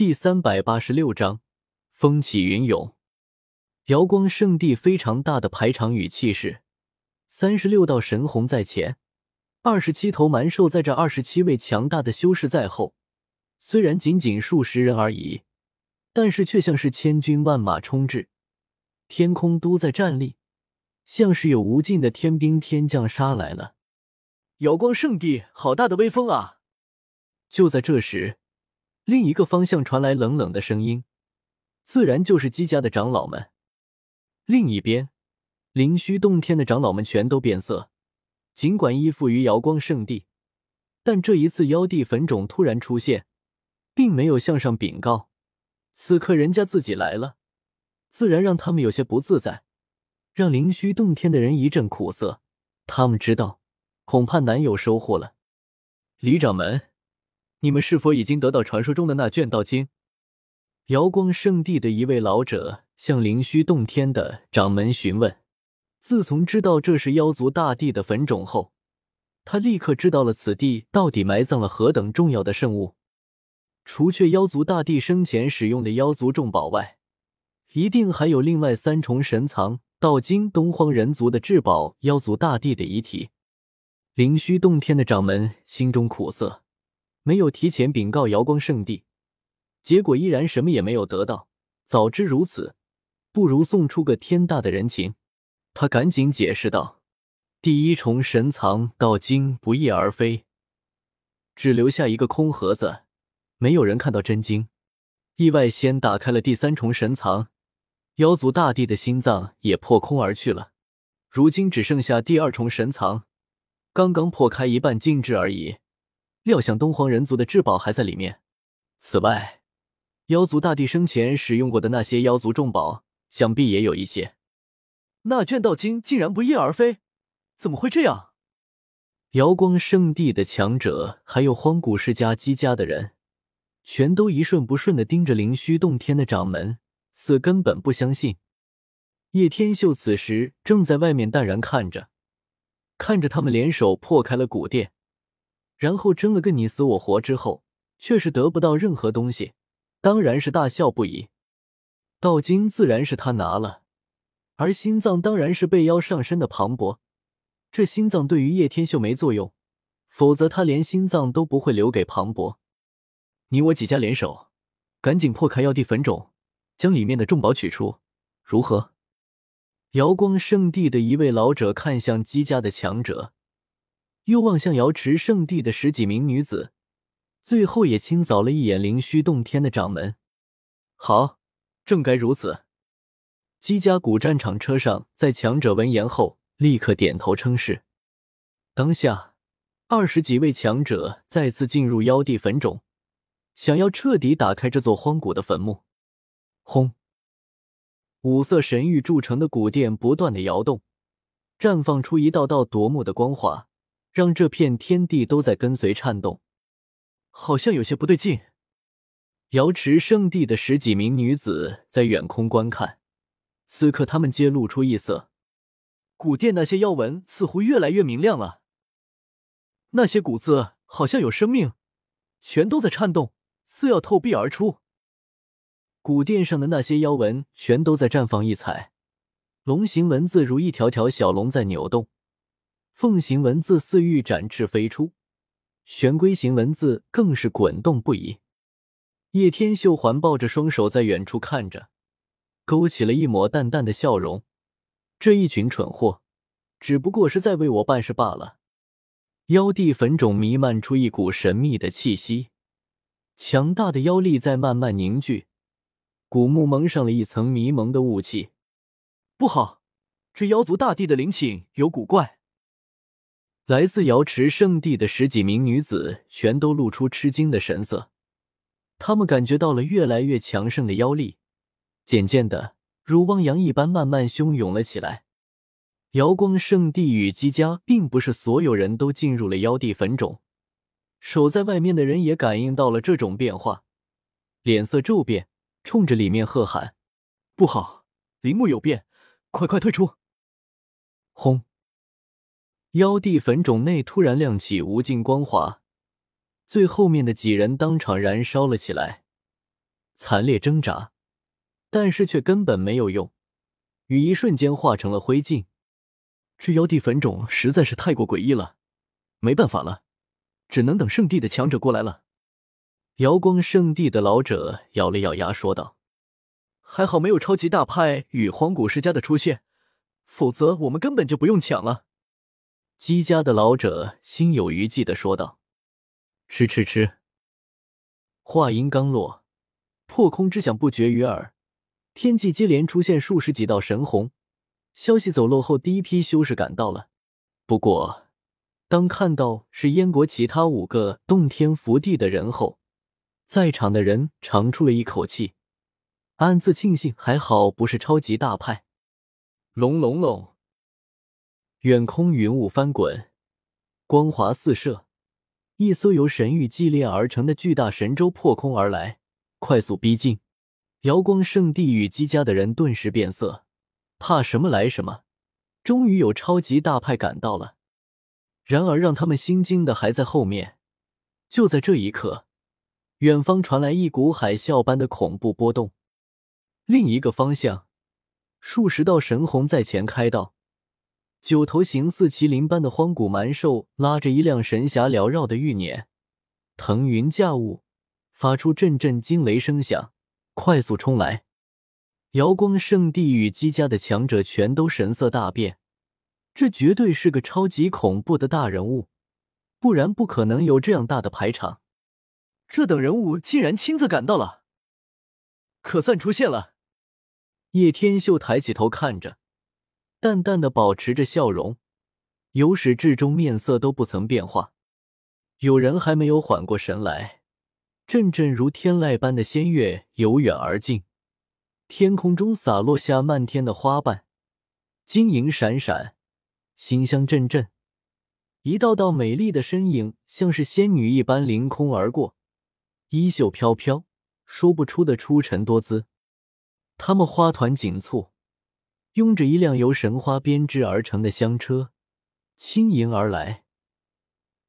第三百八十六章风起云涌。瑶光圣地非常大的排场与气势，三十六道神虹在前，二十七头蛮兽在这，二十七位强大的修士在后。虽然仅仅数十人而已，但是却像是千军万马冲至，天空都在站立，像是有无尽的天兵天将杀来了。瑶光圣地好大的威风啊！就在这时，另一个方向传来冷冷的声音，自然就是姬家的长老们。另一边，灵虚洞天的长老们全都变色。尽管依附于瑶光圣地，但这一次妖帝坟冢突然出现，并没有向上禀告。此刻人家自己来了，自然让他们有些不自在，让灵虚洞天的人一阵苦涩。他们知道，恐怕难有收获了。李掌门，你们是否已经得到传说中的那卷道经？瑶光圣地的一位老者。向灵虚洞天的掌门询问。自从知道这是妖族大帝的坟冢后，他立刻知道了此地到底埋葬了何等重要的圣物。除却妖族大帝生前使用的妖族重宝外，一定还有另外三重神藏道经东荒人族的至宝妖族大帝的遗体。灵虚洞天的掌门心中苦涩，没有提前禀告瑶光圣地，结果依然什么也没有得到。早知如此。不如送出个天大的人情，他赶紧解释道：“第一重神藏道经不翼而飞，只留下一个空盒子，没有人看到真经。意外先打开了第三重神藏，妖族大帝的心脏也破空而去了。如今只剩下第二重神藏，刚刚破开一半静置而已。料想东皇人族的至宝还在里面。此外，妖族大帝生前使用过的那些妖族重宝。”想必也有一些。那卷道经竟然不翼而飞，怎么会这样？瑶光圣地的强者，还有荒古世家姬家的人，全都一瞬不瞬的盯着灵虚洞天的掌门，似根本不相信。叶天秀此时正在外面淡然看着，看着他们联手破开了古殿，然后争了个你死我活之后，却是得不到任何东西，当然是大笑不已。道经自然是他拿了，而心脏当然是被妖上身的庞博。这心脏对于叶天秀没作用，否则他连心脏都不会留给庞博。你我几家联手，赶紧破开药地坟冢，将里面的重宝取出，如何？瑶光圣地的一位老者看向姬家的强者，又望向瑶池圣地的十几名女子，最后也清扫了一眼灵虚洞天的掌门。好。正该如此。姬家古战场车上，在强者闻言后，立刻点头称是。当下，二十几位强者再次进入妖帝坟冢，想要彻底打开这座荒古的坟墓。轰！五色神玉铸成的古殿不断的摇动，绽放出一道道夺目的光华，让这片天地都在跟随颤动。好像有些不对劲。瑶池圣地的十几名女子在远空观看，此刻她们皆露出异色。古殿那些妖纹似乎越来越明亮了，那些古字好像有生命，全都在颤动，似要透壁而出。古殿上的那些妖纹全都在绽放异彩，龙形文字如一条条小龙在扭动，凤形文字似欲展翅飞出，玄龟形文字更是滚动不已。叶天秀环抱着双手在远处看着，勾起了一抹淡淡的笑容。这一群蠢货，只不过是在为我办事罢了。妖帝坟冢弥漫出一股神秘的气息，强大的妖力在慢慢凝聚，古墓蒙上了一层迷蒙的雾气。不好，这妖族大帝的陵寝有古怪。来自瑶池圣地的十几名女子全都露出吃惊的神色。他们感觉到了越来越强盛的妖力，渐渐的如汪洋一般慢慢汹涌了起来。瑶光圣地与姬家并不是所有人都进入了妖帝坟冢，守在外面的人也感应到了这种变化，脸色骤变，冲着里面喝喊：“不好，陵墓有变，快快退出！”轰！妖帝坟冢内突然亮起无尽光华。最后面的几人当场燃烧了起来，惨烈挣扎，但是却根本没有用，羽一瞬间化成了灰烬。这妖帝坟冢实在是太过诡异了，没办法了，只能等圣地的强者过来了。瑶光圣地的老者咬了咬牙说道：“还好没有超级大派与荒古世家的出现，否则我们根本就不用抢了。”姬家的老者心有余悸的说道：“吃吃吃。”话音刚落，破空之响不绝于耳，天际接连出现数十几道神虹。消息走漏后，第一批修士赶到了。不过，当看到是燕国其他五个洞天福地的人后，在场的人长出了一口气，暗自庆幸还好不是超级大派。隆隆隆，远空云雾翻滚，光华四射，一艘由神域祭炼而成的巨大神舟破空而来，快速逼近。瑶光圣地与姬家的人顿时变色，怕什么来什么，终于有超级大派赶到了。然而让他们心惊的还在后面，就在这一刻。远方传来一股海啸般的恐怖波动，另一个方向，数十道神虹在前开道。九头形似麒麟般的荒古蛮兽拉着一辆神霞缭绕的玉辇，腾云驾雾，发出阵阵惊雷声响，快速冲来。瑶光圣地与姬家的强者全都神色大变，这绝对是个超级恐怖的大人物，不然不可能有这样大的排场。这等人物竟然亲自赶到了，可算出现了。叶天秀抬起头看着，淡淡的保持着笑容，由始至终面色都不曾变化。有人还没有缓过神来，阵阵如天籁般的仙乐由远而近，天空中洒落下漫天的花瓣，晶莹闪闪，馨香阵阵，一道道美丽的身影像是仙女一般凌空而过。衣袖飘飘，说不出的出尘多姿。他们花团锦簇，拥着一辆由神花编织而成的香车，轻盈而来。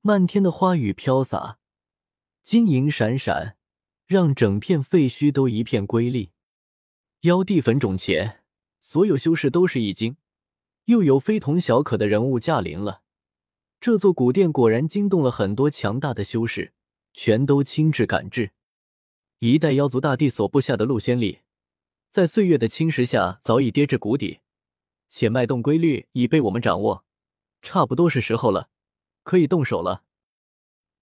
漫天的花雨飘洒，金银闪闪，让整片废墟都一片瑰丽。妖帝坟冢前，所有修士都是一惊，又有非同小可的人物驾临了。这座古殿果然惊动了很多强大的修士。全都亲自赶至，一代妖族大帝所布下的路先例，在岁月的侵蚀下早已跌至谷底，且脉动规律已被我们掌握，差不多是时候了，可以动手了。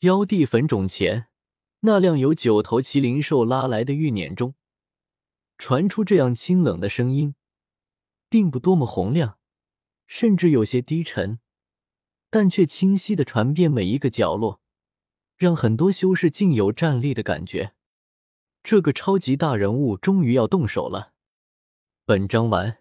妖帝坟冢前，那辆由九头麒麟兽拉来的玉辇中，传出这样清冷的声音，并不多么洪亮，甚至有些低沉，但却清晰的传遍每一个角落。让很多修士竟有站立的感觉，这个超级大人物终于要动手了。本章完。